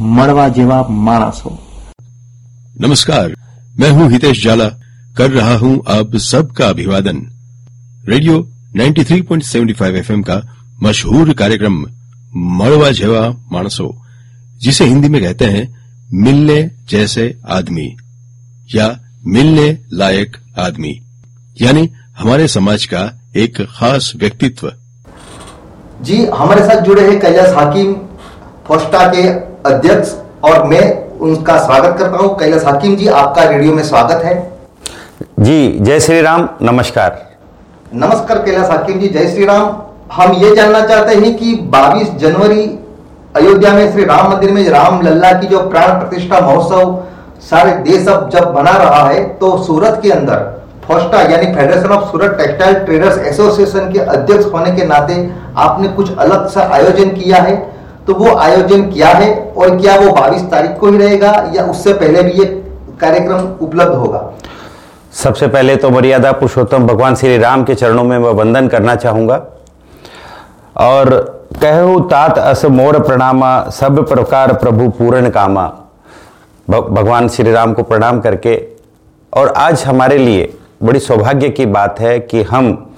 मड़वा जेवा मानस हो। नमस्कार मैं हूँ हितेश जाला। कर रहा हूँ आप सबका अभिवादन। रेडियो 93.75 एफएम का मशहूर कार्यक्रम मड़वा जेवा मानसो जिसे हिंदी में कहते हैं मिलने जैसे आदमी या मिलने लायक आदमी यानी हमारे समाज का एक खास व्यक्तित्व। जी हमारे साथ जुड़े हैं कैलाश हाकिम फोस्टा के अध्यक्ष और मैं उनका स्वागत करता हूँ। कैलाश हाकिम जी आपका रेडियो में स्वागत है। जी जय श्री राम नमस्कार। नमस्कार कैलाश हाकिम जी जय श्री राम हम ये जानना चाहते हैं कि 22 जनवरी अयोध्या में श्री राम मंदिर में राम लल्ला की जो प्राण प्रतिष्ठा महोत्सव सारे देश अब जब बना रहा है तो सूरत के अंदर फोस्टा यानी federation of Surat textile traders association के अध्यक्ष होने के नाते आपने कुछ अलग सा आयोजन किया है। तो वो आयोजन क्या है और क्या वो 22 तारीख को ही रहेगा या उससे पहले भी ये कार्यक्रम उपलब्ध होगा? सबसे पहले तो मर्यादा पुरुषोत्तम भगवान श्री राम के चरणों में मैं वंदन करना चाहूँगा। और कहू तात अस मोर प्रणामा, सब प्रकार प्रभु पूर्ण कामा। भगवान श्री राम को प्रणाम करके। और आज हमारे लिए बड़ी सौभाग्य की बात है कि हम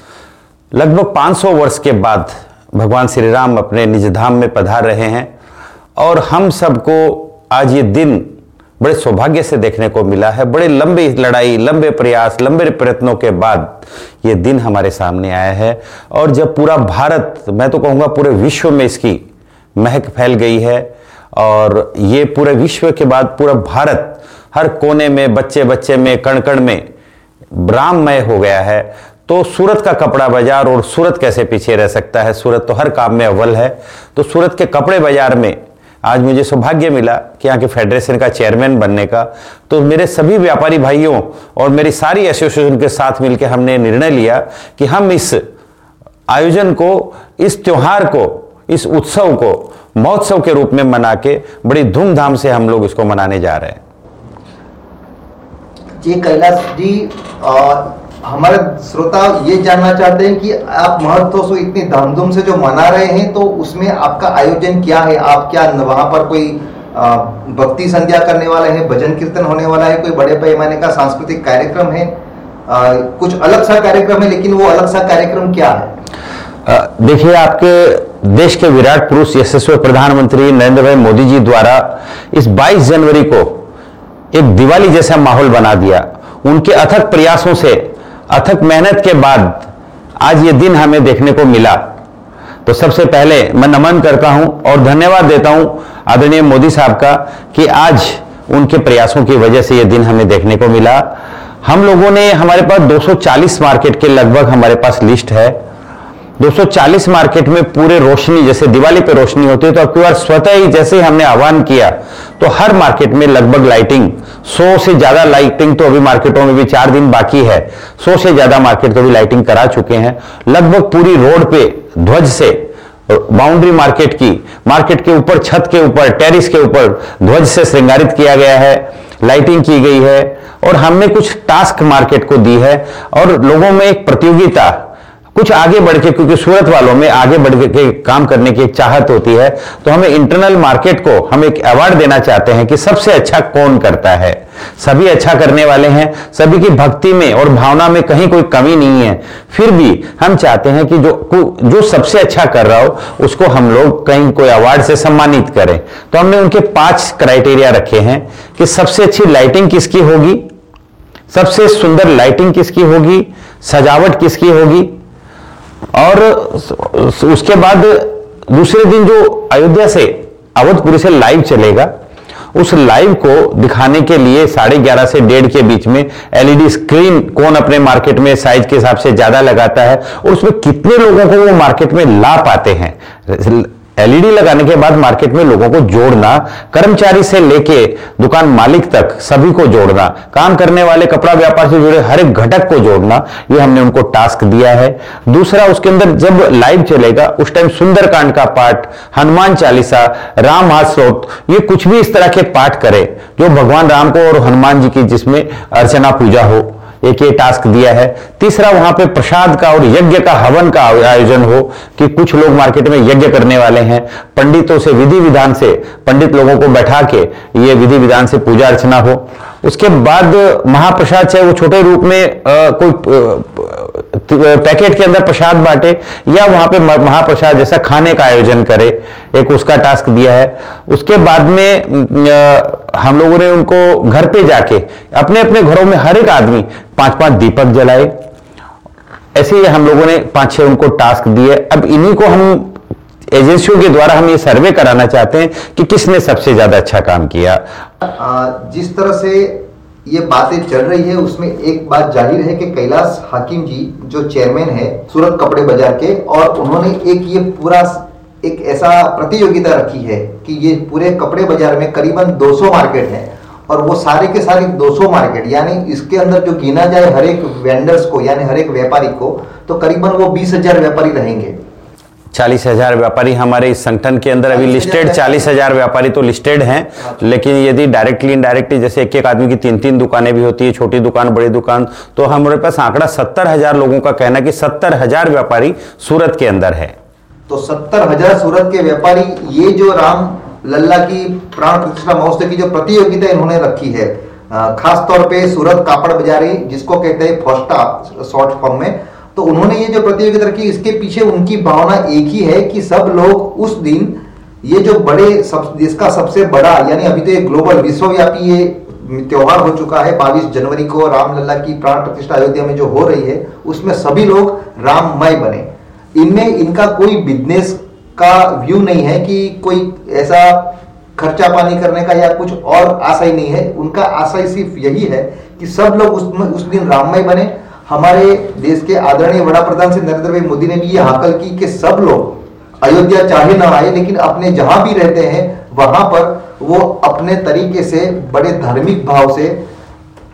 लगभग 500 वर्ष के बाद भगवान श्री राम अपने निज धाम में पधार रहे हैं और हम सबको आज ये दिन बड़े सौभाग्य से देखने को मिला है। बड़े लंबी लड़ाई, लंबे प्रयास, लंबे प्रयत्नों के बाद ये दिन हमारे सामने आया है। और जब पूरा भारत, मैं तो कहूँगा पूरे विश्व में इसकी महक फैल गई है और ये पूरे विश्व के बाद पूरा भारत हर कोने में बच्चे बच्चे में कण कण में राममय हो गया है। तो सूरत का कपड़ा बाज़ार और सूरत कैसे पीछे रह सकता है? सूरत तो हर काम में अव्वल है। तो सूरत के कपड़े बाज़ार में आज मुझे सौभाग्य मिला कि यहाँ के फेडरेशन का चेयरमैन बनने का। तो मेरे सभी व्यापारी भाइयों और मेरी सारी एसोसिएशन के साथ मिलकर हमने निर्णय लिया कि हम इस आयोजन को, इस त्योहार को, इस उत्सव को, महोत्सव के रूप में मना के बड़ी धूमधाम से हम लोग इसको मनाने जा रहे हैं। जी, कैलाश जी हमारे श्रोता ये जानना चाहते हैं कि आप महोत्सव से इतनी धामधूम से जो मना रहे हैं तो उसमें आपका आयोजन क्या है? आप क्या वहाँ पर कोई भक्ति संध्या करने वाले हैं भजन कीर्तन होने वाला है कोई बड़े पैमाने का सांस्कृतिक कार्यक्रम है? आ, कुछ अलग सा कार्यक्रम है लेकिन वो अलग सा कार्यक्रम क्या है? देखिए आपके देश के विराट पुरुष यशस्वी प्रधानमंत्री नरेंद्र भाई मोदी जी द्वारा इस 22 जनवरी को एक दिवाली जैसा माहौल बना दिया। उनके अथक प्रयासों से अथक मेहनत के बाद आज ये दिन हमें देखने को मिला। तो सबसे पहले मैं नमन करता हूँ और धन्यवाद देता हूँ आदरणीय मोदी साहब का कि आज उनके प्रयासों की वजह से ये दिन हमें देखने को मिला। हम लोगों ने हमारे पास 240 मार्केट के लगभग हमारे पास लिस्ट है। 240 मार्केट में पूरे रोशनी, जैसे दिवाली पे रोशनी होती है तो अब बार स्वतः ही जैसे हमने आह्वान किया तो हर मार्केट में लगभग लाइटिंग 100 से ज़्यादा लाइटिंग तो अभी मार्केटों में भी चार दिन बाकी है। 100 से ज़्यादा मार्केट तो अभी लाइटिंग करा चुके हैं। लगभग पूरी रोड पे, ध्वज से बाउंड्री मार्केट की मार्केट के ऊपर, छत के ऊपर टेरिस के ऊपर ध्वज से श्रृंगारित किया गया है लाइटिंग की गई है। और हमने कुछ टास्क मार्केट को दी है। और लोगों में एक प्रतियोगिता कुछ आगे बढ़ के, क्योंकि सूरत वालों में आगे बढ़ के काम करने की एक चाहत होती है तो हमें इंटरनल मार्केट को हम एक अवार्ड देना चाहते हैं कि सबसे अच्छा कौन करता है। सभी अच्छा करने वाले हैं, सभी की भक्ति में और भावना में कहीं कोई कमी नहीं है। फिर भी हम चाहते हैं कि जो जो सबसे अच्छा कर रहा हो, उसको हम लोग कहीं कोई अवार्ड से सम्मानित करें। तो हमने उनके पाँच क्राइटेरिया रखे हैं कि सबसे अच्छी लाइटिंग किसकी होगी, सबसे सुंदर लाइटिंग किसकी होगी, सजावट किसकी होगी और उसके बाद दूसरे दिन जो अयोध्या से अवधपुरी से लाइव चलेगा, उस लाइव को दिखाने के लिए साढ़े ग्यारह से डेढ़ के बीच में एलईडी स्क्रीन कौन अपने मार्केट में साइज़ के हिसाब से ज़्यादा लगाता है, और उसमें कितने लोगों को वो मार्केट में ला पाते हैं? एलईडी लगाने के बाद मार्केट में लोगों को जोड़ना, कर्मचारी से लेके दुकान मालिक तक सभी को जोड़ना, काम करने वाले, कपड़ा व्यापार से जुड़े हर एक घटक को जोड़ना, ये हमने उनको टास्क दिया है। दूसरा, उसके अंदर जब लाइव चलेगा, उस टाइम सुंदरकांड का पाठ, हनुमान चालीसा, राम हास्रोत ये कुछ भी इस तरह के पाठ करे, जो भगवान राम को और हनुमान जी की जिसमें अर्चना पूजा हो। एक ये टास्क दिया है। तीसरा वहाँ पे प्रसाद का और यज्ञ का हवन का आयोजन हो कि कुछ लोग मार्केट में यज्ञ करने वाले हैं। पंडितों से विधि विधान से पंडित लोगों को बैठा के ये विधि विधान से पूजा अर्चना हो। उसके बाद महाप्रसाद चाहे वो छोटे रूप में आ, कोई पैकेट के अंदर प्रसाद बांटे या वहाँ पे महाप्रसाद जैसा खाने का आयोजन करे, एक उसका टास्क दिया है। उसके बाद में हम लोगों ने उनको घर पे जाके अपने अपने घरों में हर एक आदमी पाँच पाँच दीपक जलाए। ऐसे ही हम लोगों ने पाँच छह उनको टास्क दिए। अब इन्हीं को हम, एजेंसियों के द्वारा हम ये सर्वे कराना चाहते हैं कि किसने सबसे ज़्यादा अच्छा काम किया। जिस तरह से ये बातें चल रही है, उसमें एक बात ज़ाहिर है कि कैलाश हाकिम जी जो चेयरमैन है, सूरत कपड़े बाज़ार के, और उन्होंने एक ये पूरा एक ऐसा प्रतियोगिता रखी है कि ये पूरे कपड़े बाज़ार में करीबन 200 मार्केट हैं, और वो सारे के सारे 200 मार्केट, यानी इसके अंदर जो गिना जाए हर एक वेंडर्स को, यानी हर एक व्यापारी को तो करीबन वो बीस हज़ार व्यापारी रहेंगे। चालीस हज़ार व्यापारी हमारे इस संगठन के अंदर अभी लिस्टेड चालीस हज़ार व्यापारी तो लिस्टेड हैं लेकिन यदि डायरेक्टली इनडायरेक्टली जैसे एक एक आदमी की तीन तीन दुकानें भी होती है छोटी दुकान बड़ी दुकान तो हमारे पास आंकड़ा सत्तर हज़ार लोगों का कहना कि सत्तर हज़ार व्यापारी सूरत के अंदर है। तो सत्तर हज़ार सूरत के व्यापारी ये जो राम लल्ला की प्राण प्रतिष्ठा महोत्सव की जो प्रतियोगिता इन्होंने रखी है खास तौर पे सूरत कापड़ बाजारी जिसको कहते हैं फोस्टा शॉर्ट फॉर्म में तो उन्होंने ये जो प्रतियोगिता रखी इसके पीछे उनकी भावना एक ही है कि सब लोग उस दिन ये जो बड़े सब इसका सबसे बड़ा यानी अभी तो ये ग्लोबल विश्वव्यापी ये त्योहार हो चुका है 22 जनवरी को रामलला की प्राण प्रतिष्ठा अयोध्या में जो हो रही है उसमें सभी लोग राममय बने। इनमें इनका कोई बिज़नेस का व्यू नहीं है कि कोई ऐसा खर्चा पानी करने का या कुछ और आशा ही नहीं है। उनका आशा सिर्फ़ यही है कि सब लोग उस, उस दिन राममय बने। हमारे देश के आदरणीय बड़ा प्रधान से नरेंद्र भाई मोदी ने भी ये हाकल की कि सब लोग अयोध्या चाहे ना आए, लेकिन अपने जहाँ भी रहते हैं, वहाँ पर वो अपने तरीके से, बड़े धार्मिक भाव से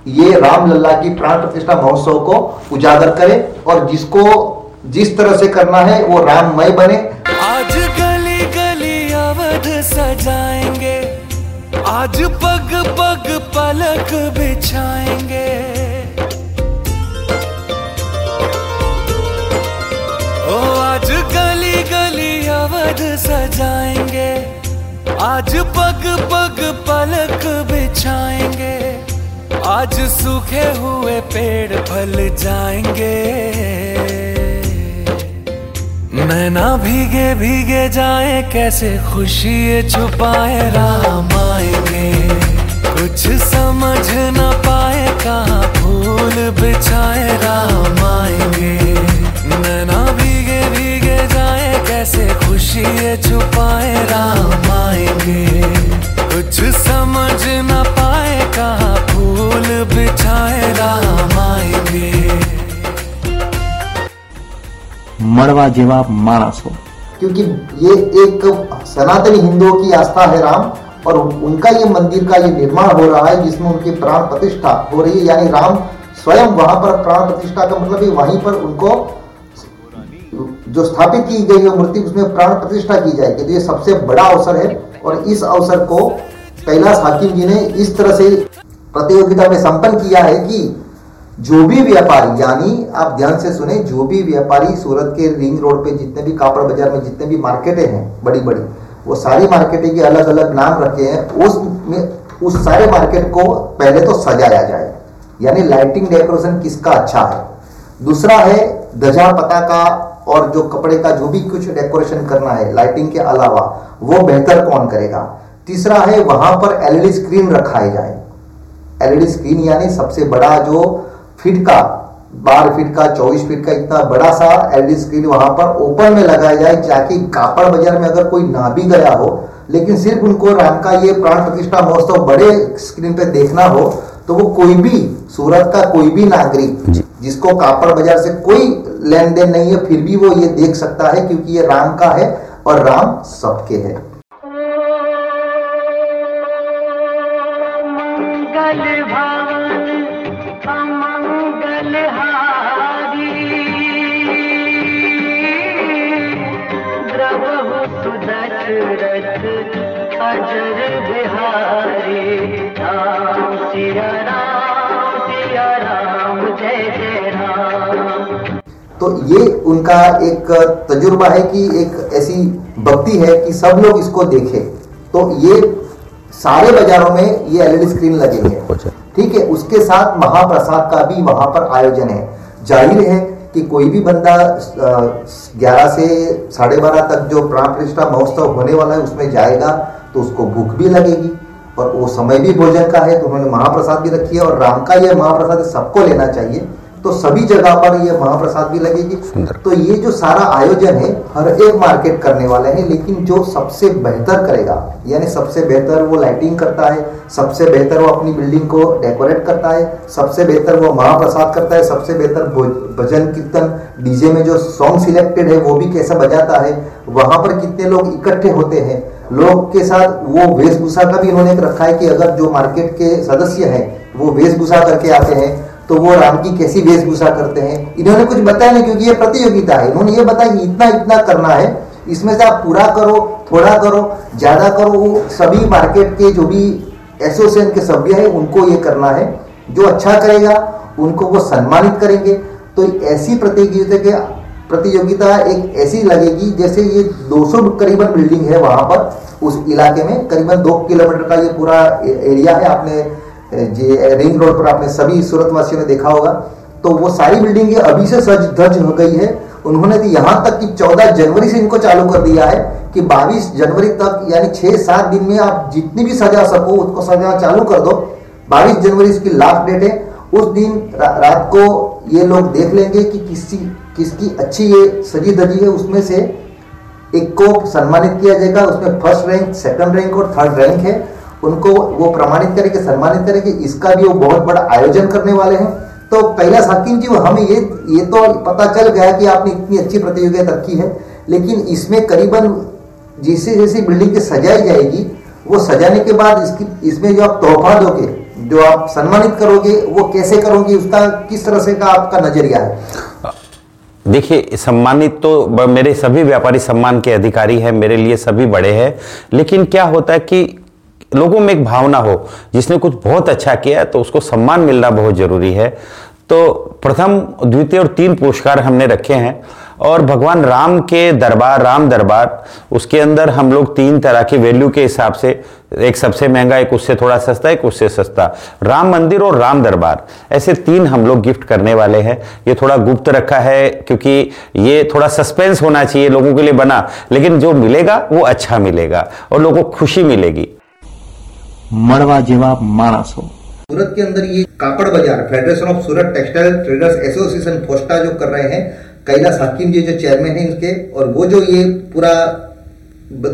ये रामलला की प्राण प्रतिष्ठा महोत्सव को उजागर करे और जिसको जिस तरह से करना है, वो राममय बने। आज गली गली अवध सजाएँगे, आज पग पग पलक बिछाएँगे। गली सजाएँगे। आज पग पग पलक बिछाएँगे। आज सूखे हुए पेड़ फल जाएँगे। नैना भीगे भीगे जाए, कैसे खुशी छुपाए, राम आएँगे। कुछ समझ न पाए, कहा फूल बिछाए, राम आएँगे। नैना भीगे भीगे जाए कैसे खुशी ये छुपाए राम आएँगे। कुछ समझ न पाए कहा फूल बिछाए राम आएँगे। मड़वा जेवा मानस हो क्योंकि ये एक सनातनी हिंदुओं की आस्था है राम और उनका ये मंदिर का ये निर्माण हो रहा है जिसमें उनकी प्राण प्रतिष्ठा हो रही है। यानी राम स्वयं वहाँ पर प्राण प्रतिष्ठा का मतलब वहीं पर उनको जो स्थापित की गई है मूर्ति, उसमें प्राण प्रतिष्ठा की जाएगी। तो ये सबसे बड़ा अवसर है और इस अवसर को कैलाश हाकिम जी ने इस तरह से प्रतियोगिता में संपन्न किया है कि जो भी व्यापारी, यानी आप ध्यान से सुने, जो भी व्यापारी सूरत के रिंग रोड पे जितने भी कापड़ बाज़ार में जितने भी मार्केटें हैं बड़ी बड़ी वो सारी मार्केटें के अलग अलग नाम रखे हैं, उस में, उस सारे मार्केट को पहले तो सजाया जाए। यानी लाइटिंग डेकोरेशन किसका अच्छा है? दूसरा है ध्वजा पताका और जो कपड़े का जो भी कुछ डेकोरेशन करना है लाइटिंग के अलावा वो बेहतर कौन करेगा? तीसरा है वहाँ पर एलईडी स्क्रीन रखाई जाए। एलईडी स्क्रीन यानी सबसे बड़ा जो फीट का बारह फीट का चौबीस फीट का इतना बड़ा सा एलईडी स्क्रीन वहाँ पर ओपन में लगाया जाए ताकि कापड़ बाज़ार में अगर कोई ना भी गया हो लेकिन सिर्फ़ उनको राम का ये प्राण प्रतिष्ठा महोत्सव बड़े स्क्रीन पे देखना हो तो वो कोई भी सूरत का कोई भी नागरिक जिसको कापड़ बाज़ार से कोई लेन देन नहीं है, फिर भी वो ये देख सकता है क्योंकि ये राम का है और राम सबके है। तो ये उनका एक तजुर्बा है कि एक ऐसी भक्ति है कि सब लोग इसको देखें। तो ये सारे बाजारों में ये एलईडी स्क्रीन लगेंगे ठीक है उसके साथ महाप्रसाद का भी वहाँ पर आयोजन है। ज़ाहिर है कि कोई भी बंदा ग्यारह से साढ़े बारह तक जो प्राण प्रतिष्ठा महोत्सव होने वाला है उसमें जाएगा तो उसको भूख भी लगेगी। और वो समय भी भोजन का है तो उन्होंने महाप्रसाद भी रखी है और राम का यह महाप्रसाद सबको लेना चाहिए। तो सभी जगह पर ये महाप्रसाद भी लगेगी। तो ये जो सारा आयोजन है हर एक मार्केट करने वाले हैं लेकिन जो सबसे बेहतर करेगा यानी सबसे बेहतर वो लाइटिंग करता है सबसे बेहतर वो अपनी बिल्डिंग को डेकोरेट करता है सबसे बेहतर वो महाप्रसाद करता है सबसे बेहतर भजन कीर्तन डीजे में जो सॉन्ग सिलेक्टेड है वो भी कैसा बजाता है वहाँ पर कितने लोग इकट्ठे होते हैं लोग के साथ वो वेशभूषा का भी उन्होंने रखा है कि अगर जो मार्केट के सदस्य हैं वो वेशभूषा करके आते हैं तो वो राम की कैसी वेशभूषा करते हैं? इन्होंने कुछ बताया नहीं, क्योंकि ये प्रतियोगिता है। इन्होंने ये बताया इतना इतना करना है, इसमें से आप पूरा करो, थोड़ा करो, ज़्यादा करो। वो सभी मार्केट के जो भी एसोसिएशन के सभ्य है, उनको ये करना है। जो अच्छा करेगा, उनको वो सम्मानित करेंगे। तो ऐसी प्रतियोगिता के, प्रतियोगिता एक ऐसी लगेगी, जैसे ये 200 करीबन बिल्डिंग है वहाँ पर, उस इलाके में। करीबन दो किलोमीटर का ये पूरा एरिया है। आपने जे रिंग रोड पर आपने सभी सूरत वासियों ने देखा होगा तो वो सारी बिल्डिंग अभी से सज धज हो गई है। उन्होंने तो यहाँ तक कि 14 जनवरी से इनको चालू कर दिया है कि 22 जनवरी तक यानी 6-7 दिन में आप जितनी भी सजा सको उसको सजा चालू कर दो। 22 जनवरी इसकी लास्ट डेट है। उस दिन रा, रात को ये लोग देख लेंगे कि किसी किसकी अच्छी ये सजी धजी है उसमें से एक को सम्मानित किया जाएगा। उसमें फ़र्स्ट रैंक सेकंड रैंक और थर्ड रैंक है। उनको वो प्रमाणित करेंगे सम्मानित करेंगे, इसका भी वो बहुत बड़ा आयोजन करने वाले हैं। तो कैलाश हकीम जी हमें ये ये तो पता चल गया कि आपने इतनी अच्छी प्रतियोगिता रखी है, लेकिन इसमें करीबन जैसे जैसे बिल्डिंग की सजाई जाएगी, वो सजाने के बाद इसकी, इसमें जो आप तोहफा दोगे, जो आप सम्मानित करोगे, वो कैसे करोगे, उसका किस तरह से का आपका नज़रिया है? देखिए, सम्मानित तो मेरे सभी व्यापारी सम्मान के अधिकारी हैं, मेरे लिए सभी बड़े हैं, लेकिन क्या होता है कि लोगों में एक भावना हो, जिसने कुछ बहुत अच्छा किया तो उसको सम्मान मिलना बहुत ज़रूरी है। तो प्रथम, द्वितीय और तीन पुरस्कार हमने रखे हैं, और भगवान राम के दरबार, राम दरबार, उसके अंदर हम लोग तीन तरह की वैल्यू के हिसाब से, एक सबसे महँगा, एक उससे थोड़ा सस्ता, एक उससे सस्ता। राम मंदिर और राम दरबार, ऐसे तीन हम लोग गिफ्ट करने वाले हैं। ये थोड़ा गुप्त रखा है, क्योंकि ये थोड़ा सस्पेंस होना चाहिए लोगों के लिए बना, लेकिन जो मिलेगा, वो अच्छा मिलेगा, और लोगों को खुशी मिलेगी। મળવા જેવા માણસો सूरत के अंदर ये कापड़ बाजार federation of Surat textile traders association FOSTA जो कर रहे हैं कैलाश हाकिम जी जो चेयरमैन है इनके और वो जो ये पूरा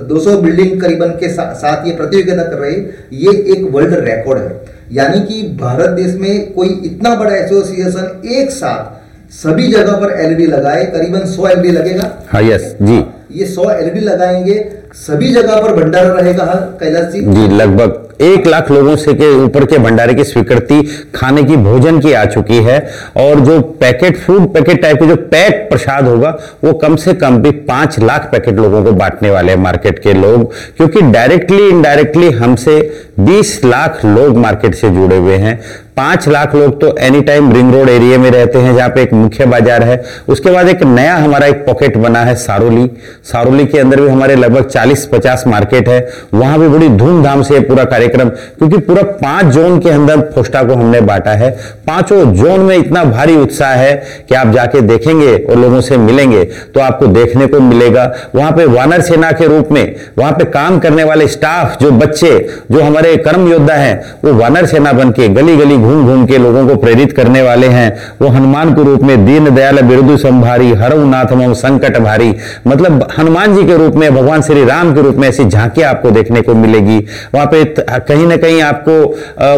200 बिल्डिंग करीबन के सा, साथ ये प्रतियोगिता कर रहे हैं ये एक वर्ल्ड रिकॉर्ड है यानी कि भारत देश में कोई इतना बड़ा एसोसिएशन एक साथ सभी जगह पर एलईडी लगाए करीबन 100 एलईडी लगेगा हाँ यस जी ये 100 एलईडी लगाएंगे सभी जगह पर भंडारा रहेगा कैलाश? जी जी लगभग एक लाख लोगों से के ऊपर के भंडारे की स्वीकृति खाने की, भोजन की आ चुकी है। और जो पैकेट फ़ूड पैकेट टाइप के जो पैक प्रसाद होगा, वो कम से कम भी पाँच लाख पैकेट लोगों को बांटने वाले हैं मार्केट के लोग, क्योंकि डायरेक्टली इनडायरेक्टली हमसे 20 लाख लोग मार्केट से जुड़े हुए हैं। पाँच लाख लोग तो any time ring road area में रहते हैं, जहाँ पे एक मुख्य बाज़ार है। उसके बाद एक नया हमारा एक पॉकेट बना है सारोली। सारोली के अंदर भी हमारे लगभग 40-50 मार्केट है। वहाँ भी बड़ी धूमधाम से पूरा कार्यक्रम, क्योंकि पूरा पाँच जोन के अंदर फोस्टा को हमने बांटा है। पाँचों जोन में इतना भारी उत्साह है कि आप जाके देखेंगे और लोगों से मिलेंगे तो आपको देखने को मिलेगा। वहाँ पे वानर सेना के रूप में, वहाँ पे काम करने वाले स्टाफ जो बच्चे, जो हमारे कर्म योद्धा हैं, वो वानर सेना बन के गली गली घूम घूम के लोगों को प्रेरित करने वाले हैं। वो हनुमान के रूप में दीन दयाल बिरुदु संभारी हरनाथ मम संकट भारी। मतलब हनुमान जी के रूप में, भगवान श्री राम के रूप में ऐसी झांकियाँ आपको देखने को मिलेगी। वहाँ पे कहीं ना कहीं आपको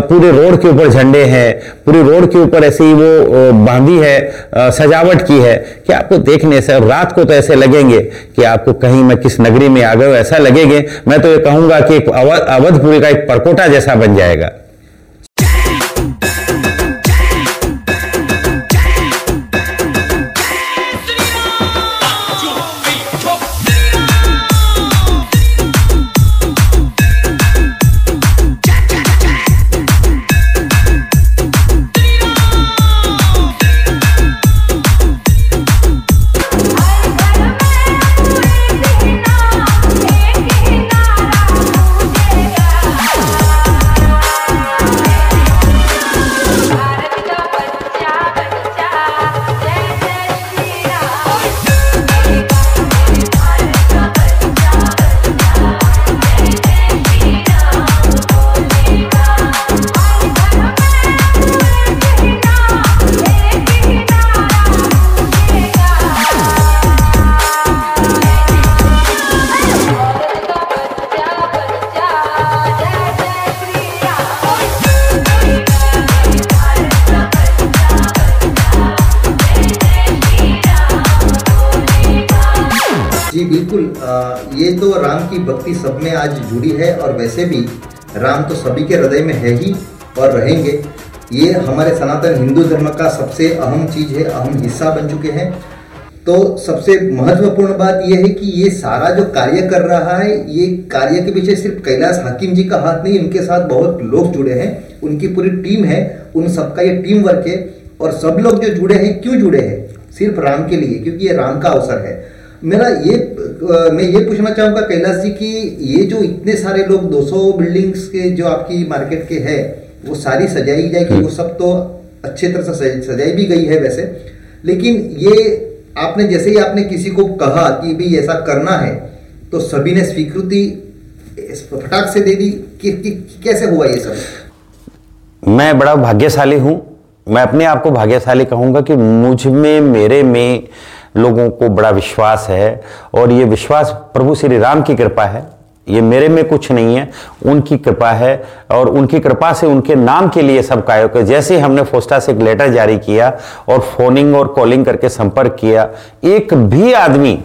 पूरे रोड के ऊपर झंडे हैं। पूरी रोड के ऊपर ऐसी वो बांधी है सजावट की है कि आपको देखने से रात को तो ऐसे लगेंगे कि आपको कहीं मैं किस नगरी में आ गए ऐसा लगेंगे। मैं तो ये कहूँगा कि अवधपुरी का एक परकोटा जैसा बन जाएगा। आज जुड़ी है और वैसे भी राम तो सभी के हृदय में है ही और रहेंगे। ये हमारे सनातन हिंदू धर्म का सबसे अहम चीज़ है, अहम हिस्सा बन चुके हैं। तो सबसे महत्वपूर्ण बात यह है कि ये सारा जो कार्य कर रहा है, ये कार्य के पीछे सिर्फ़ कैलाश हाकिम जी का हाथ नहीं उनके साथ बहुत लोग जुड़े हैं, उनकी पूरी टीम है, उन सबका ये टीम वर्क है और सब लोग जो जुड़े हैं, क्यों जुड़े हैं? सिर्फ़ राम के लिए, क्योंकि ये राम का अवसर है। मेरा ये मैं ये पूछना चाहूँगा कैलाश जी कि ये जो इतने सारे लोग 200 बिल्डिंग्स के जो आपकी मार्केट के है वो सारी सजाई जाएगी वो सब तो अच्छे तरह से सजाई भी गई है वैसे। लेकिन ये आपने जैसे ही आपने किसी को कहा कि भाई ऐसा करना है तो सभी ने स्वीकृति फटाक से दे दी। कि, कि, कि कैसे हुआ ये सब? मैं बड़ा भाग्यशाली हूँ। मैं अपने आप को भाग्यशाली कहूँगा कि मुझमें मेरे में लोगों को बड़ा विश्वास है और ये विश्वास प्रभु श्री राम की कृपा है। ये मेरे में कुछ नहीं है, उनकी कृपा है और उनकी कृपा से उनके नाम के लिए सब कार्य जैसे हमने फोस्टा से एक लेटर जारी किया और फोनिंग और कॉलिंग करके संपर्क किया, एक भी आदमी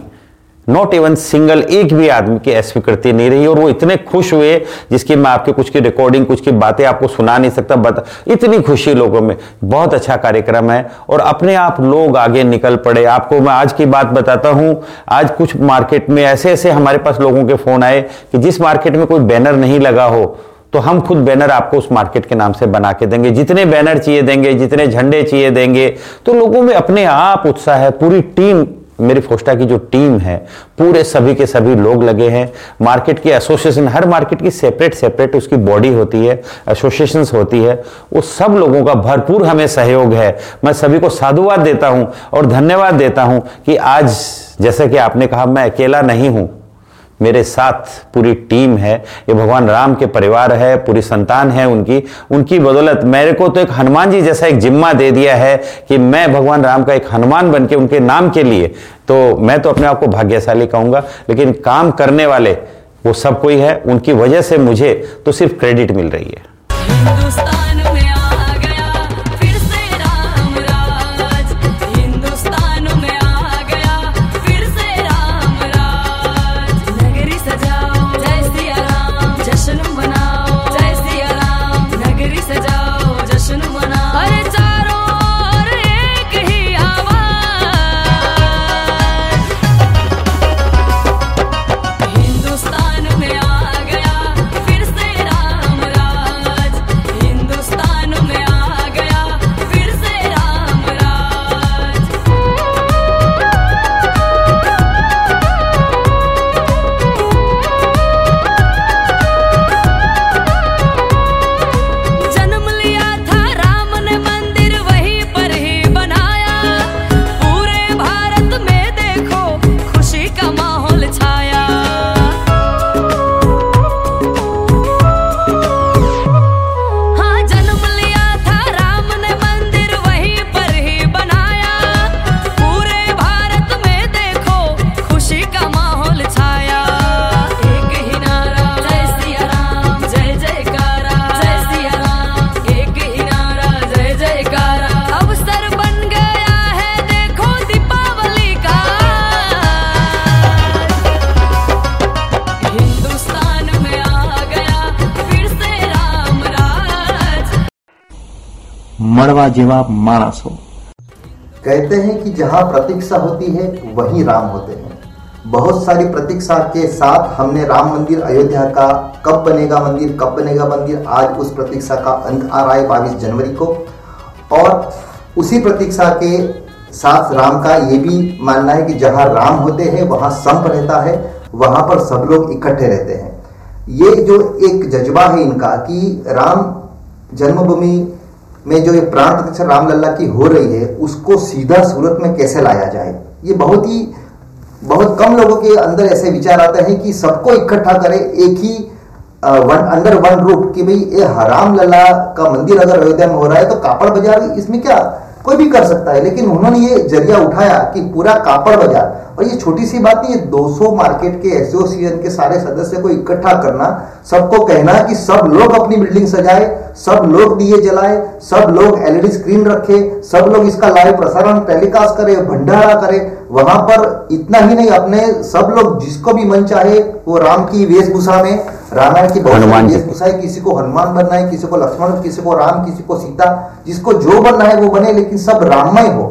नॉट इवन सिंगल एक भी आदमी की अस्वीकृति नहीं रही और वो इतने खुश हुए जिसकी मैं आपके कुछ की रिकॉर्डिंग कुछ की बातें आपको सुना नहीं सकता, बता, इतनी खुशी लोगों में। बहुत अच्छा कार्यक्रम है और अपने आप लोग आगे निकल पड़े। आपको मैं आज की बात बताता हूँ। आज कुछ मार्केट में ऐसे ऐसे हमारे पास लोगों के फ़ोन आए कि जिस मार्केट में कोई बैनर नहीं लगा हो तो हम खुद बैनर आपको उस मार्केट के नाम से बना के देंगे। जितने बैनर चाहिए देंगे, जितने झंडे चाहिए देंगे तो लोगों में अपने आप उत्साह है। पूरी टीम मेरी फोस्टा की जो टीम है, पूरे सभी के सभी लोग लगे हैं। मार्केट के एसोसिएशन, हर मार्केट की सेपरेट सेपरेट उसकी बॉडी होती है एसोसिएशन होती है। वो सब लोगों का भरपूर हमें सहयोग है। मैं सभी को साधुवाद देता हूँ और धन्यवाद देता हूँ कि आज, जैसे कि आपने कहा, मैं अकेला नहीं हूँ। मेरे साथ पूरी टीम है, ये भगवान राम के परिवार है, पूरी संतान है उनकी। उनकी बदौलत मेरे को तो एक हनुमान जी जैसा एक जिम्मा दे दिया है कि मैं भगवान राम का एक हनुमान बन के उनके नाम के लिए तो मैं तो अपने आप को भाग्यशाली कहूँगा, लेकिन काम करने वाले वो सब कोई है, उनकी वजह से मुझे तो सिर्फ़ क्रेडिट मिल रही है। જેવા માણસ हो कहते हैं कि जहां प्रतीक्षा होती है वहीं राम होते हैं बहुत सारी प्रतीक्षा के साथ हमने राम मंदिर अयोध्या का कब बनेगा मंदिर कब बनेगा मंदिर आज उस प्रतीक्षा का अंत आ रहा है बाईस जनवरी को और उसी प्रतीक्षा के साथ राम का ये भी मानना है कि जहां राम होते हैं वहां संप रहता है वहां पर सब लोग इकट्ठे रहते हैं ये जो एक जज्बा है इनका कि राम जन्मभूमि में जो ये प्राण प्रतिष्ठा रामलल्ला की हो रही है, उसको सीधा सूरत में कैसे लाया जाए? ये बहुत ही, बहुत कम लोगों के अंदर ऐसे विचार आते हैं कि सबको इकट्ठा करें, एक ही वन अंडर वन रूप कि भाई ये हराम लल्ला का मंदिर अगर अयोध्या में हो रहा है तो कापड़ बाज़ार इसमें क्या? कोई भी कर सकता है। लेकिन उन्होंने ये ज़रिया उठाया कि पूरा कापड़ बाज़ार और ये छोटी सी बात नहीं है 200 मार्केट के एसोसिएशन के सारे सदस्य को इकट्ठा करना सबको कहना कि सब लोग अपनी बिल्डिंग सजाए सब लोग दिए जलाए सब लोग एलईडी स्क्रीन रखे सब लोग इसका लाइव प्रसारण टेलीकास्ट करे भंडारा करे वहाँ पर इतना ही नहीं अपने सब लोग जिसको भी मन चाहे वो राम की वेशभूषा में रामायण की बहुत। वेशभूषा है किसी को हनुमान बनना है किसी को लक्ष्मण किसी को राम किसी को सीता जिसको जो बनना है वो बने लेकिन सब राममय हो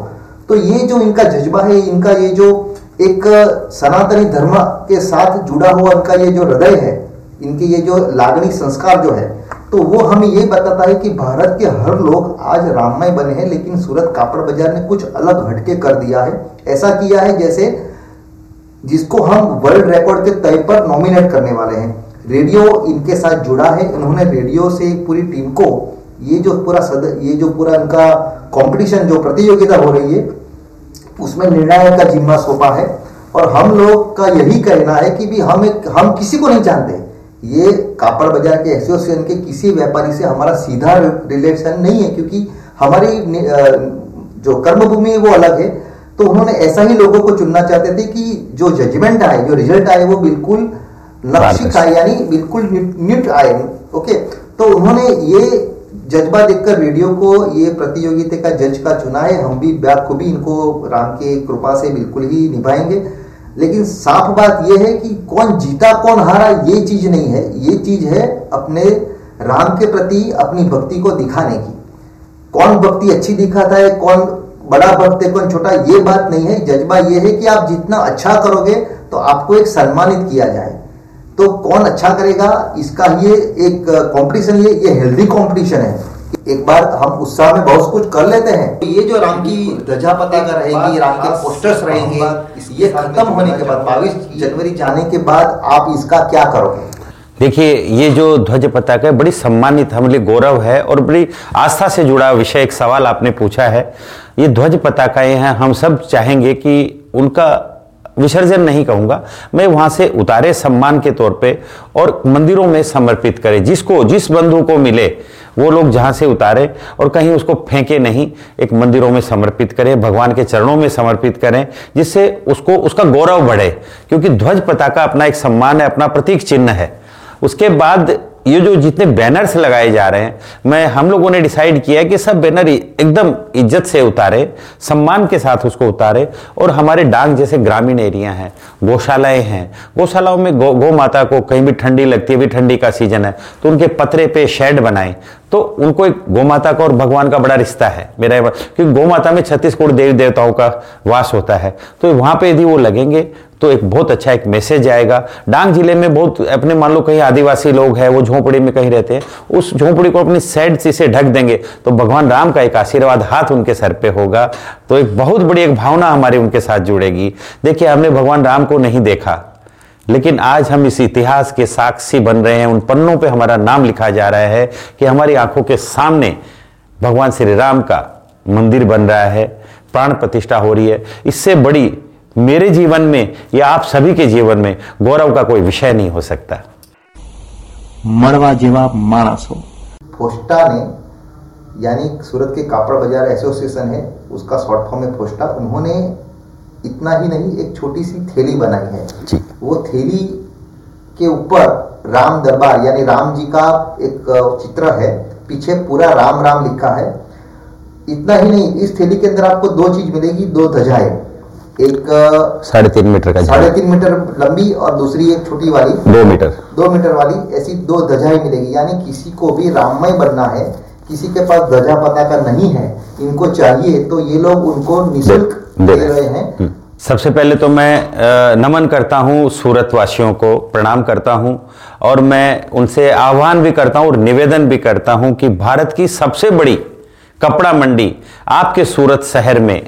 तो ये जो इनका जज्बा है इनका ये जो एक सनातनी धर्म के साथ जुड़ा हुआ उनका ये जो हृदय है, इनके ये जो लागणी संस्कार जो है तो वो हमें ये बताता है कि भारत के हर लोग आज राममय बने हैं, लेकिन सूरत कापड़ बाज़ार ने कुछ अलग हटके कर दिया है। ऐसा किया है जैसे जिसको हम वर्ल्ड रिकॉर्ड के तय पर नॉमिनेट करने वाले हैं। रेडियो इनके साथ जुड़ा है। इन्होंने रेडियो से पूरी टीम को ये जो पूरा सद, ये जो पूरा इनका कंपटीशन जो प्रतियोगिता हो रही है उसमें निर्णायक का जिम्मा सौंपा है। और हम लोग का यही कहना है कि भी हम एक हम किसी को नहीं जानते। ये कापड़ बाज़ार के एसोसिएशन के किसी व्यापारी से हमारा सीधा रिलेशन नहीं है क्योंकि हमारी जो कर्मभूमि है वो अलग है। तो उन्होंने ऐसा ही लोगों को चुनना चाहते थे कि जो जजमेंट आए जो रिज़ल्ट आए वो बिल्कुल लक्षित आए यानी बिल्कुल न्यूट आए। ओके? तो उन्होंने ये जज्बा देखकर रेडियो को ये प्रतियोगिता का जज का चुना है हम भी बखूबी इनको राम के कृपा से बिल्कुल ही निभाएँगे। लेकिन साफ़ बात यह है कि कौन जीता, कौन हारा, ये चीज़ नहीं है। ये चीज़ है अपने राम के प्रति अपनी भक्ति को दिखाने की। कौन भक्ति अच्छी दिखाता है, कौन बड़ा भक्त है, कौन छोटा, ये बात नहीं है। जज्बा ये है कि आप जितना अच्छा करोगे तो आपको एक सम्मानित किया जाए। तो कौन अच्छा करेगा? इसका ये एक कंपटीशन ये ये हेल्दी कंपटीशन है। एक बार हम उत्साह में बहुत कुछ कर लेते हैं। तो ये जो राम की ध्वजा पताका रहेगी राम के पोस्टर्स रहेंगे ये खत्म होने के बाद बाईस जनवरी जाने के बाद आप इसका क्या करोगे? देखिए ये जो ध्वज पताका है बड़ी सम्मानित हमारे लिए गौरव है और बड़ी आस्था से जुड़ा विषय एक सवाल आपने पूछा है। ये ध्वज पताकाएँ हैं हम सब चाहेंगे कि उनका विसर्जन नहीं कहूँगा। मैं वहाँ से उतारे सम्मान के तौर पे और मंदिरों में समर्पित करें। जिसको, जिस बंधु को मिले, वो लोग जहाँ से उतारे और कहीं उसको फेंके नहीं, एक मंदिरों में समर्पित करें, भगवान के चरणों में समर्पित करें, जिससे उसको, उसका गौरव बढ़े। क्योंकि ध्वज पताका अपना एक सम्मान है, अपना प्रतीक चिन्ह है। उसके बाद ये जो जितने बैनर्स लगाए जा रहे हैं, मैं हम लोगों ने डिसाइड किया कि सब बैनर एकदम इज़्ज़त से उतारे, सम्मान के साथ उसको उतारे और हमारे डांग जैसे ग्रामीण एरिया हैं, गौशालाएँ हैं, गौशालाओं में गौ गौ माता को कहीं भी ठंडी लगती है, अभी ठंडी का सीज़न है तो उनके पतरे पे शेड बनाए तो उनको एक गौ माता का और भगवान का बड़ा रिश्ता है। मेरा क्योंकि गौ माता में छत्तीस करोड़ देवी देवताओं का वास होता है। तो वहाँ पे यदि वो लगेंगे तो एक बहुत अच्छा एक मैसेज आएगा। डांग ज़िले में बहुत, अपने मान लो कहीं आदिवासी लोग हैं, वो झोंपड़ी में कहीं रहते हैं, उस झोंपड़ी को अपनी साइड से ढक देंगे तो भगवान राम का एक आशीर्वाद हाथ उनके सर पे होगा। तो एक बहुत बड़ी एक भावना हमारी उनके साथ जुड़ेगी। देखिए, हमने भगवान राम को नहीं देखा। लेकिन आज हम इस इतिहास के साक्षी बन रहे हैं। उन पन्नों पे हमारा नाम लिखा जा रहा है कि हमारी आँखों के सामने भगवान श्री राम का मंदिर बन रहा है प्राण प्रतिष्ठा हो रही है। इससे बड़ी मेरे जीवन में या आप सभी के जीवन में गौरव का कोई विषय नहीं हो सकता। मरवा जीवा मानस। हो फोस्टा ने यानी सूरत के कापड़ बाज़ार एसोसिएशन है उसका शॉर्ट फॉर्म है फोस्टा उन्होंने इतना ही नहीं एक छोटी सी थैली बनाई है। जी। वो थैली के ऊपर राम दरबार यानी राम जी का एक चित्र है। पीछे पूरा राम राम लिखा है। इतना ही नहीं इस थैली के अंदर आपको दो चीज़ मिलेगी दो ध्वजाएँ। एक साढ़े तीन मीटर का साढ़े तीन मीटर लंबी और दूसरी एक छोटी वाली। दो मीटर। दो मीटर वाली ऐसी दो ध्वजाएँ मिलेगी। यानी किसी को भी राममय बनना है किसी के पास ध्वजा पताका नहीं है इनको चाहिए तो ये लोग उनको निशुल्क दे- रहे हैं। हम्म। सबसे पहले तो मैं नमन करता हूँ सूरत वासियों को प्रणाम करता हूँ और मैं उनसे आह्वान भी करता हूँ और निवेदन भी करता हूँ कि भारत की सबसे बड़ी कपड़ा मंडी आपके सूरत शहर में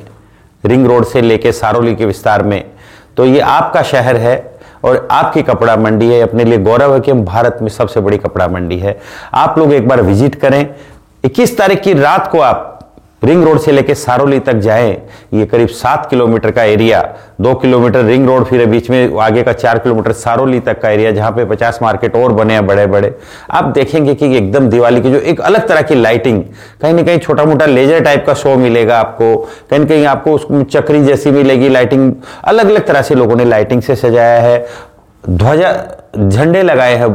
रिंग रोड से लेके सारोली के विस्तार में तो ये आपका शहर है और आपकी कपड़ा मंडी है। अपने लिए गौरव है कि हम भारत में सबसे बड़ी कपड़ा मंडी है। आप लोग एक बार विज़िट करें। 21 तारीख की रात को आप रिंग रोड से लेकर सारोली तक जाएँ, ये करीब सात किलोमीटर का एरिया। दो किलोमीटर रिंग रोड, फिर बीच में आगे का चार किलोमीटर सारोली तक का एरिया, जहाँ पे पचास मार्केट और बने हैं बड़े बड़े आप देखेंगे कि एकदम दिवाली की जो एक अलग तरह की लाइटिंग कहीं ना कहीं छोटा मोटा लेजर टाइप का शो मिलेगा आपको, कहीं ना कहीं आपको उसको चक्री जैसी मिलेगी लाइटिंग अलग अलग तरह से लोगों ने लाइटिंग से सजाया है। ध्वजा, झंडे लगाए हैं।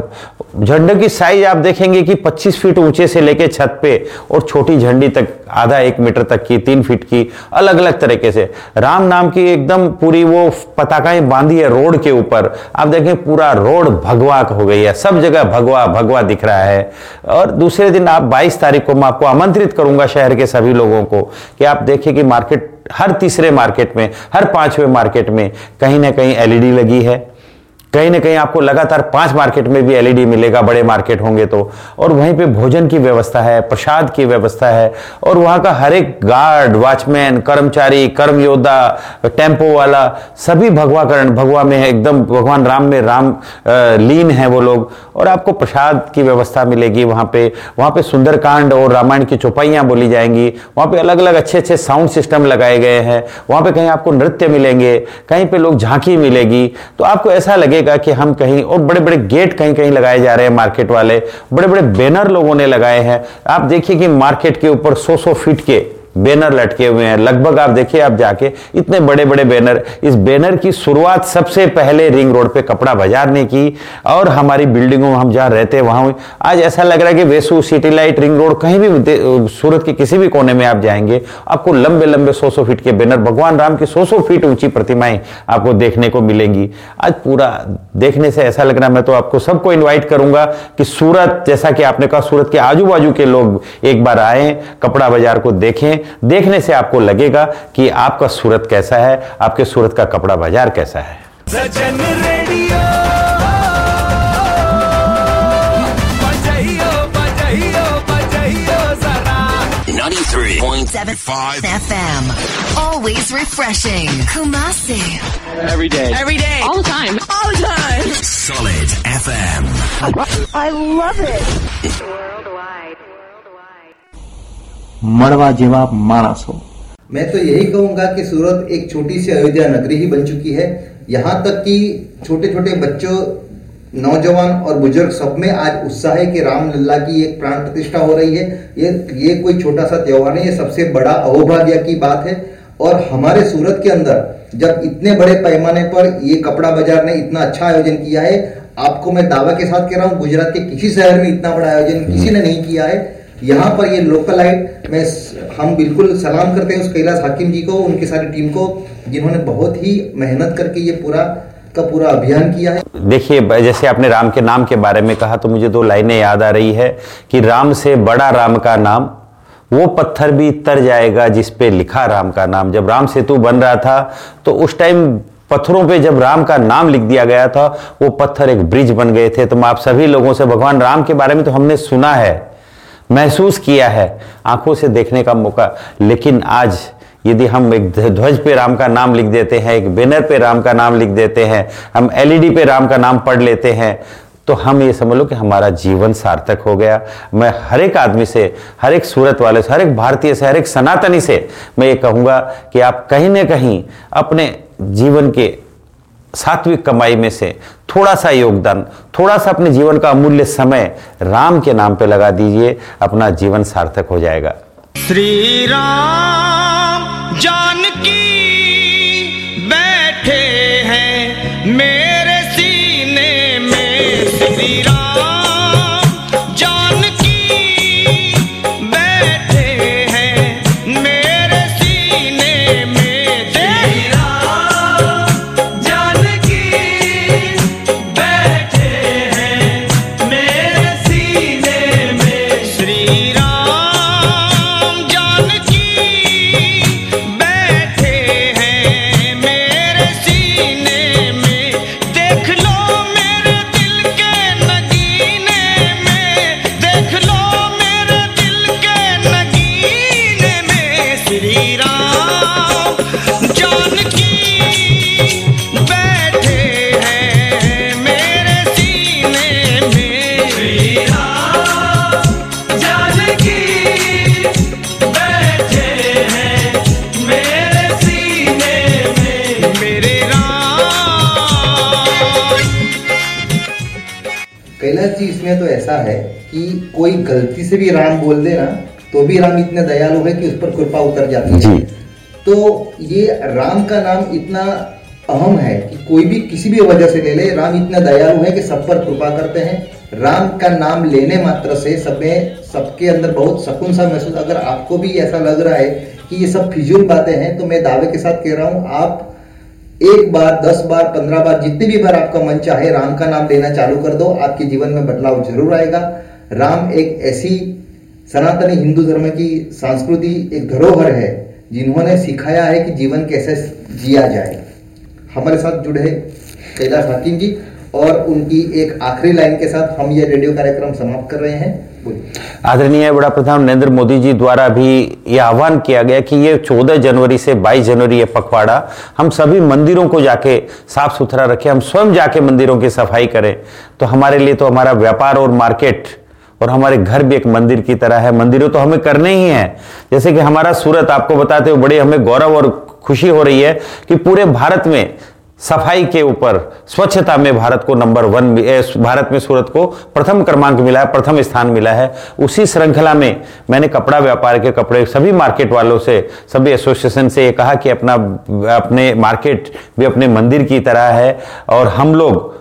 झंडे की साइज़ आप देखेंगे कि 25 फीट ऊँचे से लेके छत पे और छोटी झंडी तक, आधा एक मीटर तक की, तीन फीट की अलग अलग तरीके से। राम नाम की एकदम पूरी वो पताकाएँ बांधी है रोड के ऊपर। आप देखें पूरा रोड भगवा हो गई है। सब जगह भगवा भगवा दिख रहा है। और दूसरे दिन आप 22 तारीख को मैं आपको आमंत्रित करूँगा शहर के सभी लोगों को कि आप देखिए कि मार्केट हर तीसरे मार्केट में, हर पाँचवें मार्केट में कहीं ना कहीं एलईडी लगी है। कहीं ना कहीं आपको लगातार पाँच मार्केट में भी एलईडी मिलेगा, बड़े मार्केट होंगे तो। और वहीं पे भोजन की व्यवस्था है, प्रसाद की व्यवस्था है, और वहाँ का हर एक गार्ड, वॉचमैन, कर्मचारी कर्म योद्धा टेंपो वाला, सभी भगवाकरण, भगवा में है, एकदम भगवान राम में राम लीन है वो लोग। और आपको प्रसाद की व्यवस्था मिलेगी वहाँ पे। वहाँ पे सुंदरकांड और रामायण की चौपाइयाँ बोली जाएँगी। वहाँ पे अलग अलग अच्छे अच्छे साउंड सिस्टम लगाए गए हैं। वहाँ पे कहीं आपको नृत्य मिलेंगे, कहीं पे लोग झांकी मिलेगी। तो आपको ऐसा लगेगा लगेगा कि हम कहीं और बड़े बड़े गेट कहीं कहीं लगाए जा रहे हैं मार्केट वाले बड़े बड़े बैनर लोगों ने लगाए हैं। आप देखिए कि मार्केट के ऊपर सौ सौ फीट के बैनर लटके हुए हैं। लगभग आप देखिए आप जाके, इतने बड़े बड़े बैनर। इस बैनर की शुरुआत सबसे पहले रिंग रोड पे कपड़ा बाज़ार ने की और हमारी बिल्डिंगों में हम जहाँ रहते हैं, वहाँ आज ऐसा लग रहा है कि Vesu city light ring road कहीं भी सूरत के किसी भी कोने में आप जाएँगे, आपको लंबे लंबे सौ सौ फीट के बैनर, भगवान राम की सौ सौ फीट ऊँची प्रतिमाएँ आपको देखने को मिलेंगी। आज पूरा देखने से ऐसा लग रहा है, मैं तो आपको सबको इन्वाइट करूँगा कि सूरत, जैसा कि आपने कहा, सूरत के आजू बाजू के लोग एक बार आए, कपड़ा बाज़ार को देखें देखने से आपको लगेगा कि आपका सूरत कैसा है आपके सूरत का कपड़ा बाज़ार कैसा है Sajan radio FM. Always refreshing. Kumasi. Every day. Every day. All the time. All the time. Solid FM. I love it. मड़वा जेवा मानस हो मैं तो यही कहूँगा कि सूरत एक छोटी सी अयोध्या नगरी ही बन चुकी है। यहाँ तक कि छोटे छोटे बच्चों, नौजवान और बुज़ुर्ग सब में आज उत्साह है कि राम लल्ला की एक प्राण प्रतिष्ठा हो रही है। ये ये कोई छोटा सा त्यौहार नहीं, ये सबसे बड़ा अहोभाग्य की बात है। और हमारे सूरत के अंदर जब इतने बड़े पैमाने पर ये कपड़ा बाज़ार ने इतना अच्छा आयोजन किया है, आपको मैं दावा के साथ कह रहा हूँ, गुजरात के किसी शहर में इतना बड़ा आयोजन किसी ने नहीं किया है। यहाँ पर ये लोकल आइट में हम बिल्कुल सलाम करते हैं उस कैलाश हाकिम जी को, उनकी सारी टीम को, जिन्होंने बहुत ही मेहनत करके ये पूरा, का पूरा अभियान किया है। देखिए जैसे आपने राम के नाम के बारे में कहा तो मुझे दो लाइनें याद आ रही है कि राम से बड़ा राम का नाम, वो पत्थर भी तर जाएगा जिस पे लिखा राम का नाम। जब राम सेतु बन रहा था तो उस टाइम पत्थरों पे जब राम का नाम लिख दिया गया था, वो पत्थर एक ब्रिज बन गए थे। तो आप सभी लोगों से, भगवान राम के बारे में तो हमने सुना है। महसूस किया है, आँखों से देखने का मौका। लेकिन आज यदि हम एक ध्वज पे राम का नाम लिख देते हैं, एक बैनर पे राम का नाम लिख देते हैं, हम एलईडी पे राम का नाम पढ़ लेते हैं तो हम ये समझ लो कि हमारा जीवन सार्थक हो गया। मैं हर एक आदमी से, हर एक सूरत वाले से, हर एक भारतीय से, हर एक सनातनी से मैं ये कहूँगा कि आप कहीं ना कहीं अपने जीवन के सात्विक कमाई में से थोड़ा सा योगदान, थोड़ा सा अपने जीवन का अमूल्य समय राम के नाम पे लगा दीजिए, अपना जीवन सार्थक हो जाएगा। श्री राम जानकी बैठे हैं मेरे सीने में। श्री राम इसमें तो ऐसा है कि कोई गलती से भी राम बोल दे ना तो भी राम इतने दयालु है कि उस पर कृपा उतर जाती है। तो ये राम का नाम इतना अहम है कि कोई भी किसी भी वजह से ले ले राम इतना दयालु है कि सब पर कृपा करते हैं। राम का नाम लेने मात्र से सब में सबके अंदर बहुत सकून सा महसूस अगर आपको भी ऐसा लग रहा है कि ये सब फिजूल बातें हैं तो मैं दावे के साथ कह रहा हूँ आप एक बार, दस बार, पंद्रह बार, जितनी भी बार आपका मन चाहे, राम का नाम लेना चालू कर दो, आपके जीवन में बदलाव ज़रूर आएगा। राम एक ऐसी सनातनी हिंदू धर्म की संस्कृति, एक धरोहर है, जिन्होंने सिखाया है कि जीवन कैसे जिया जाए। हमारे साथ जुड़े कैलाश हाकिम जी, और उनकी एक आखिरी लाइन के साथ हम ये रेडियो कार्यक्रम समाप्त कर रहे हैं। आदरणीय बड़ा प्रधान नरेंद्र मोदी जी द्वारा भी ये आह्वान किया गया कि ये 14 जनवरी से 22 जनवरी ये पखवाड़ा, हम सभी मंदिरों को जाके साफ़ सुथरा रखें, हम स्वयं जाके मंदिरों की सफ़ाई करें। तो हमारे लिए तो हमारा व्यापार और मार्केट और हमारे घर भी एक मंदिर की तरह है। मंदिरों तो हमें करने ही हैं। जैसे कि हमारा सूरत आपको बताते हुए बड़े हमें गौरव और खुशी हो रही है कि पूरे भारत में सफ़ाई के ऊपर स्वच्छता में भारत को नंबर वन भारत में सूरत को प्रथम क्रमांक मिला है, प्रथम स्थान मिला है। उसी श्रृंखला में मैंने कपड़ा व्यापार के कपड़े सभी मार्केट वालों से, सभी एसोसिएशन से ये कहा कि अपना, अपने मार्केट भी अपने मंदिर की तरह है और हम लोग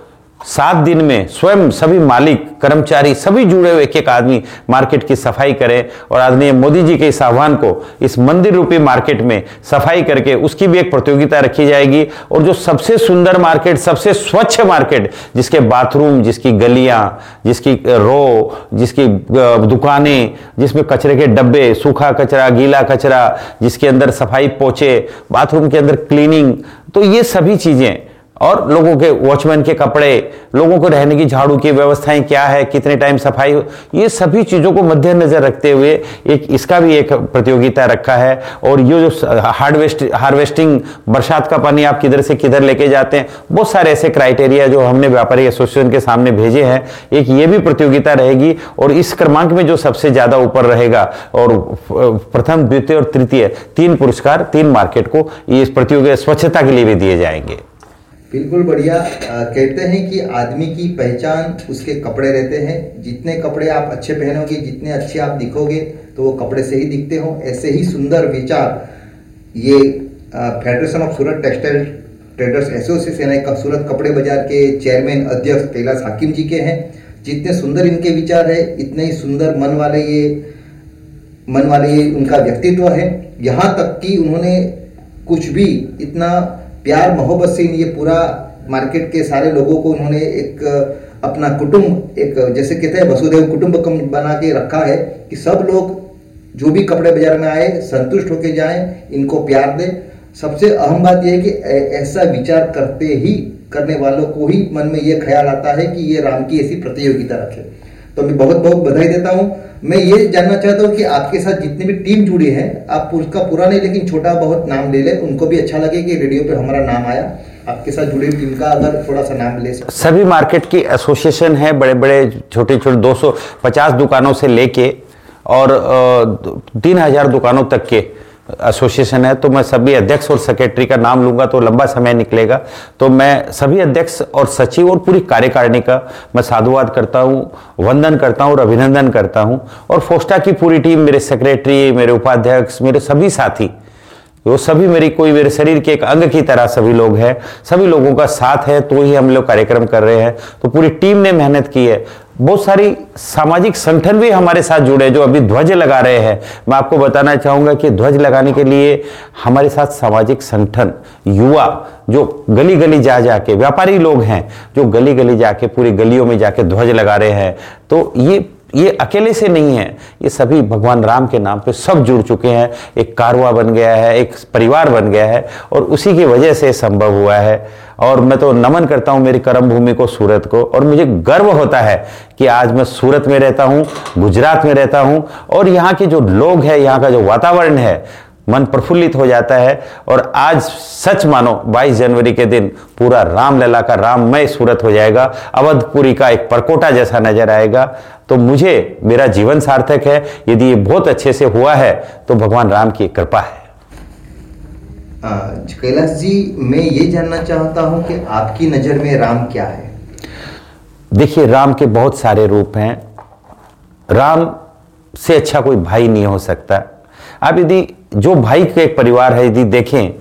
सात दिन में स्वयं सभी मालिक, कर्मचारी, सभी जुड़े हुए एक एक आदमी मार्केट की सफ़ाई करें और आदरणीय मोदी जी के इस आह्वान को इस मंदिर रूपी मार्केट में सफ़ाई करके उसकी भी एक प्रतियोगिता रखी जाएगी और जो सबसे सुंदर मार्केट, सबसे स्वच्छ मार्केट, जिसके बाथरूम, जिसकी गलियाँ, जिसकी रो, जिसकी दुकानें, जिसमें कचरे के डब्बे, सूखा कचरा, गीला कचरा, जिसके अंदर सफ़ाई पोछे बाथरूम के अंदर क्लीनिंग तो ये सभी चीज़ें और लोगों के वॉचमैन के कपड़े, लोगों को रहने की झाड़ू की व्यवस्थाएँ क्या है, कितने टाइम सफ़ाई ये सभी चीज़ों को मद्देनजर रखते हुए एक, इसका भी एक प्रतियोगिता रखा है। और ये जो हार्वेस्ट, हार्वेस्टिंग, बरसात का पानी आप किधर से किधर लेके जाते हैं, बहुत सारे ऐसे क्राइटेरिया जो हमने व्यापारी एसोसिएशन के सामने भेजे हैं। एक ये भी प्रतियोगिता रहेगी और इस क्रमांक में जो सबसे ज़्यादा ऊपर रहेगा और प्रथम, द्वितीय और तृतीय, तीन पुरस्कार, तीन मार्केट को इस प्रतियोगिता स्वच्छता के लिए भी दिए जाएँगे। बिल्कुल बढ़िया। कहते हैं कि आदमी की पहचान उसके कपड़े रहते हैं। जितने कपड़े आप अच्छे पहनोगे, जितने अच्छे आप दिखोगे तो वो कपड़े से ही दिखते हो। ऐसे ही सुंदर विचार। ये federation of Surat textile traders association है सूरत कपड़े बाज़ार के चेयरमैन अध्यक्ष कैलाश हाकिम जी के हैं। जितने सुंदर इनके विचार है, इतने ही सुंदर मन वाले ये, मन वाले ये उनका व्यक्तित्व है। यहाँ तक कि उन्होंने कुछ भी इतना प्यार मोहब्बत से ये पूरा मार्केट के सारे लोगों को उन्होंने एक, अपना कुटुंब, एक जैसे कहते हैं वसुदेव कुटुंबकम बना के रखा है कि सब लोग जो भी कपड़े बाज़ार में आए, संतुष्ट होके जाएँ, इनको प्यार दें। सबसे अहम बात यह है कि ऐसा विचार करते ही, करने वालों को ही मन में ये ख्याल आता है कि ये राम की ऐसी प्रतियोगिता रखे। तो मैं बहुत बहुत बधाई देता हूँ। मैं ये जानना चाहता हूँ कि आपके साथ जितनी भी टीम जुड़ी है, आप उसका पूरा नहीं, लेकिन छोटा बहुत नाम ले लें। उनको भी अच्छा लगे कि रेडियो पे हमारा नाम आया। आपके साथ जुड़ी टीम का अगर थोड़ा सा नाम ले सकते सभी मार्केट की एसोसिएशन है बड़े बड़े छोटे छोटे 250 दुकानों से लेके और तीन हज़ार दुकानों तक के। एसोसिएशन है तो मैं सभी अध्यक्ष और सेक्रेटरी का नाम लूँगा तो लंबा समय निकलेगा। तो मैं सभी अध्यक्ष और सचिव और पूरी कार्यकारिणी का मैं साधुवाद करता हूँ, वंदन करता हूँ और अभिनंदन करता हूँ। और फोस्टा की पूरी टीम मेरे सेक्रेटरी मेरे उपाध्यक्ष, मेरे सभी साथी, वो सभी मेरी कोई मेरे शरीर के एक अंग की तरह सभी लोग हैं, सभी लोगों का साथ है तो ही हम लोग कार्यक्रम कर रहे हैं। तो पूरी टीम ने मेहनत की है। बहुत सारी सामाजिक संगठन भी हमारे साथ जुड़े जो अभी ध्वज लगा रहे हैं। मैं आपको बताना चाहूँगा कि ध्वज लगाने के लिए हमारे साथ सामाजिक संगठन, युवा, जो गली गली जा जाके व्यापारी लोग हैं, जो गली गली जाके, पूरी गलियों में जाके ध्वज लगा रहे हैं। तो ये ये अकेले से नहीं है। ये सभी भगवान राम के नाम पे सब जुड़ चुके हैं। एक कारवा बन गया है, एक परिवार बन गया है और उसी की वजह से संभव हुआ है। और मैं तो नमन करता हूँ मेरी कर्म भूमि को, सूरत को। और मुझे गर्व होता है कि आज मैं सूरत में रहता हूँ, गुजरात में रहता हूँ। और यहाँ के जो लोग हैं, यहाँ का जो वातावरण है मन प्रफुल्लित हो जाता है और आज सच मानो 22 जनवरी के दिन पूरा रामलला का राममय सूरत हो जाएगा। अवधपुरी का एक परकोटा जैसा नज़र आएगा। तो मुझे मेरा जीवन सार्थक है। यदि ये बहुत अच्छे से हुआ है तो भगवान राम की कृपा है। कैलाश जी मैं ये जानना चाहता हूँ कि आपकी नज़र में राम क्या है? देखिए राम के बहुत सारे रूप हैं। राम से अच्छा कोई भाई नहीं हो सकता। आप यदि जो भाई के एक परिवार है, यदि देखें,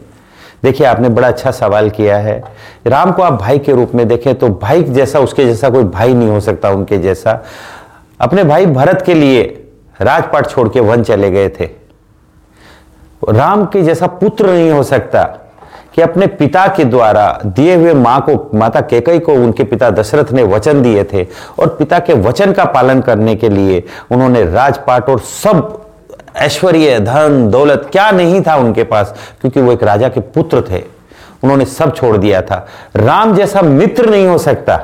देखिए आपने बड़ा अच्छा सवाल किया है। राम को आप भाई के रूप में देखें तो भाई जैसा, उसके जैसा कोई भाई नहीं हो सकता, उनके जैसा। अपने भाई भरत के लिए राजपाट छोड़ के वन चले गए थे। राम के जैसा पुत्र नहीं हो सकता कि अपने पिता के द्वारा दिए हुए माँ को, माता केकई को, उनके पिता दशरथ ने वचन दिए थे। और पिता के वचन का पालन करने के लिए उन्होंने राजपाट और सब ऐश्वर्य, धन, दौलत क्या नहीं था उनके पास? क्योंकि वो एक राजा के पुत्र थे। उन्होंने सब छोड़ दिया था। राम जैसा मित्र नहीं हो सकता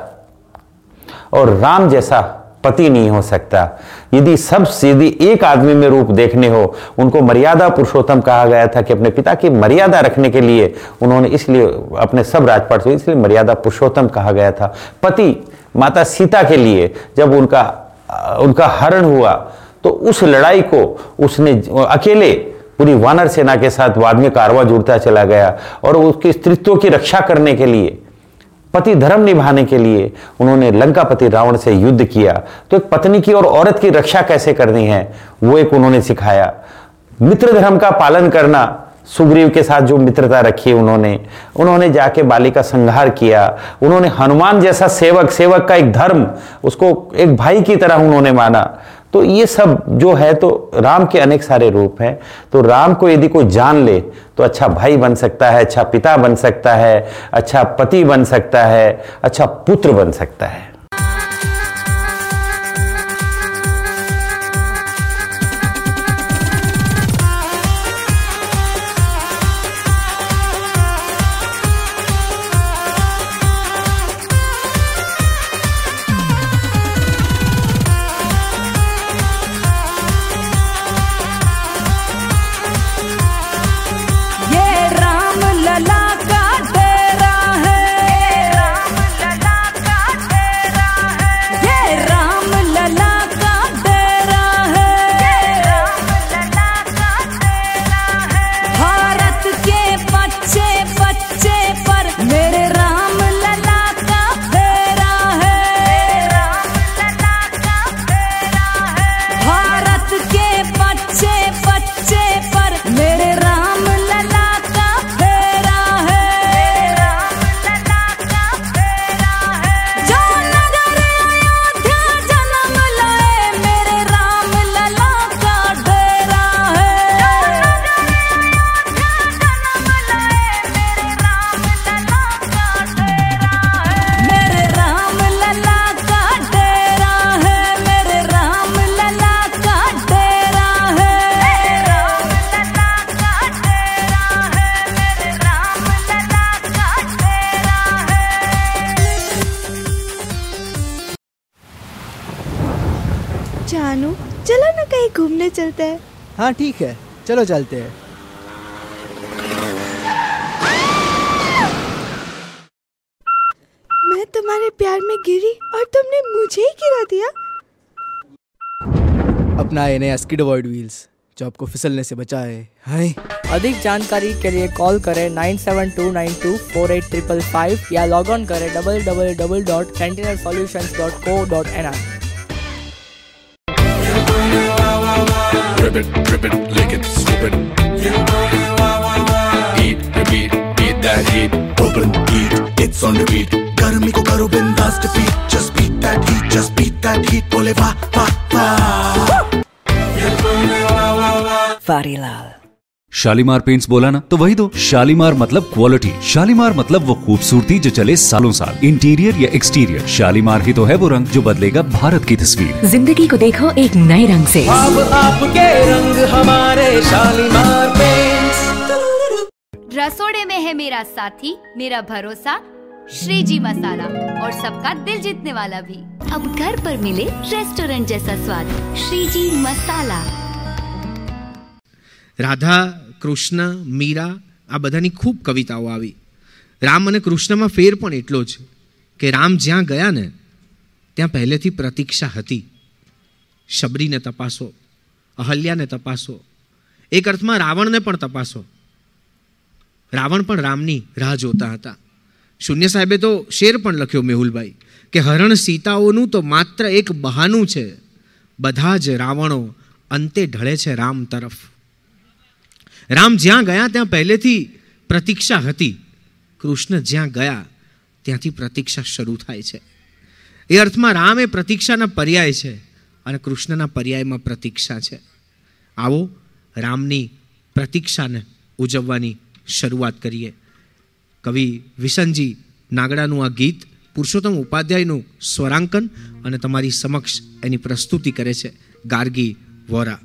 और राम जैसा पति नहीं हो सकता। यदि सब यदि एक आदमी में रूप देखने हो, उनको मर्यादा पुरुषोत्तम कहा गया था कि अपने पिता की मर्यादा रखने के लिए उन्होंने इसलिए अपने सब राजपाट से इसलिए मर्यादा पुरुषोत्तम कहा गया था। पति माता सीता के लिए जब उनका उनका हरण हुआ तो उस लड़ाई को उसने अकेले पूरी वानर सेना के साथ बाद में कारवा जुड़ता चला गया और उसके स्त्रित्व की रक्षा करने के लिए, पति धर्म निभाने के लिए उन्होंने लंकापति रावण से युद्ध किया। तो एक पत्नी की और औरत की रक्षा कैसे करनी है, वो एक उन्होंने सिखाया। मित्र धर्म का पालन करना, सुग्रीव के साथ जो मित्रता रखी उन्होंने उन्होंने जाके बाली का संहार किया। उन्होंने हनुमान जैसा सेवक सेवक का एक धर्म, उसको एक भाई की तरह उन्होंने माना। तो ये सब जो है तो राम के अनेक सारे रूप हैं। तो राम को यदि कोई जान ले तो अच्छा भाई बन सकता है अच्छा पिता बन सकता है अच्छा पति बन सकता है अच्छा पुत्र बन सकता है। हैं ठीक है। चलो चलते हैं। मैं तुम्हारे प्यार में गिरी और तुमने मुझे ही गिरा दिया। अपना ए नया स्किड अवॉइड व्हील्स जो आपको फिसलने से बचाए। हाय। अधिक जानकारी के लिए कॉल करें nine seven two nine two four eight triple five या लॉग ऑन करें double double double dot sentinel solutions dot co dot N I Rip it, rip it, lick it, strip it. Eat, repeat, eat that heat. Open, eat, it's on repeat. गर्मी को करो बिंदास defeat. Just beat that heat, just beat that heat. बोले वाह वाह वाह. वारीलाल Shalimar paints बोला ना तो वही दो। शालीमार मतलब क्वालिटी शालीमार मतलब वो खूबसूरती जो चले सालों साल। इंटीरियर या एक्सटीरियर शालीमार ही तो है वो रंग जो बदलेगा भारत की तस्वीर। ज़िंदगी को देखो एक नए रंग से। अब आपके रंग हमारे शालीमार पेंट्स रसोड़े में है मेरा साथी मेरा भरोसा श्री जी मसाला और सबका दिल जीतने वाला भी। अब घर पर मिले रेस्टोरेंट जैसा स्वाद। श्री जी मसाला। રાધા, કૃષ્ણ, મીરા આ બધાની ખૂબ કવિતાઓ આવી. રામ અને કૃષ્ણમાં ફેર પણ એટલો જ કે રામ જ્યાં ગયા ને, ત્યાં પહેલેથી પ્રતીક્ષા હતી. શબરીને તપાસો, અહલ્યાને તપાસો, એક અર્થમાં રાવણને પણ તપાસો. રાવણ પણ રામની રાહ જોતા હતા. શૂન્ય સાહેબે તો શેર પણ લખ્યો મેહુલભાઈ કે હરણ સીતાઓનું તો માત્ર એક બહાનું છે. બધા જ રાવણો અંતે ઢળે છે રામ તરફ. રામ જ્યાં ગયા, ત્યાં પહેલેથી પ્રતીક્ષા હતી. કૃષ્ણ જ્યાં ગયા, ત્યાંથી પ્રતીક્ષા શરૂ થાય છે. એ અર્થમાં રામ એ પ્રતીક્ષાના પર્યાય છે અને કૃષ્ણના પર્યાયમાં પ્રતીક્ષા છે. આવો રામની પ્રતીક્ષાને ઉજવવાની શરૂઆત કરીએ. કવિ વિસનજી નાગડાનું આ ગીત પુરુષોત્તમ ઉપાધ્યાયનું સ્વરાંકન અને તમારી સમક્ષ એની પ્રસ્તુતિ કરે છે. ગાર્ગી વોરા.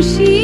she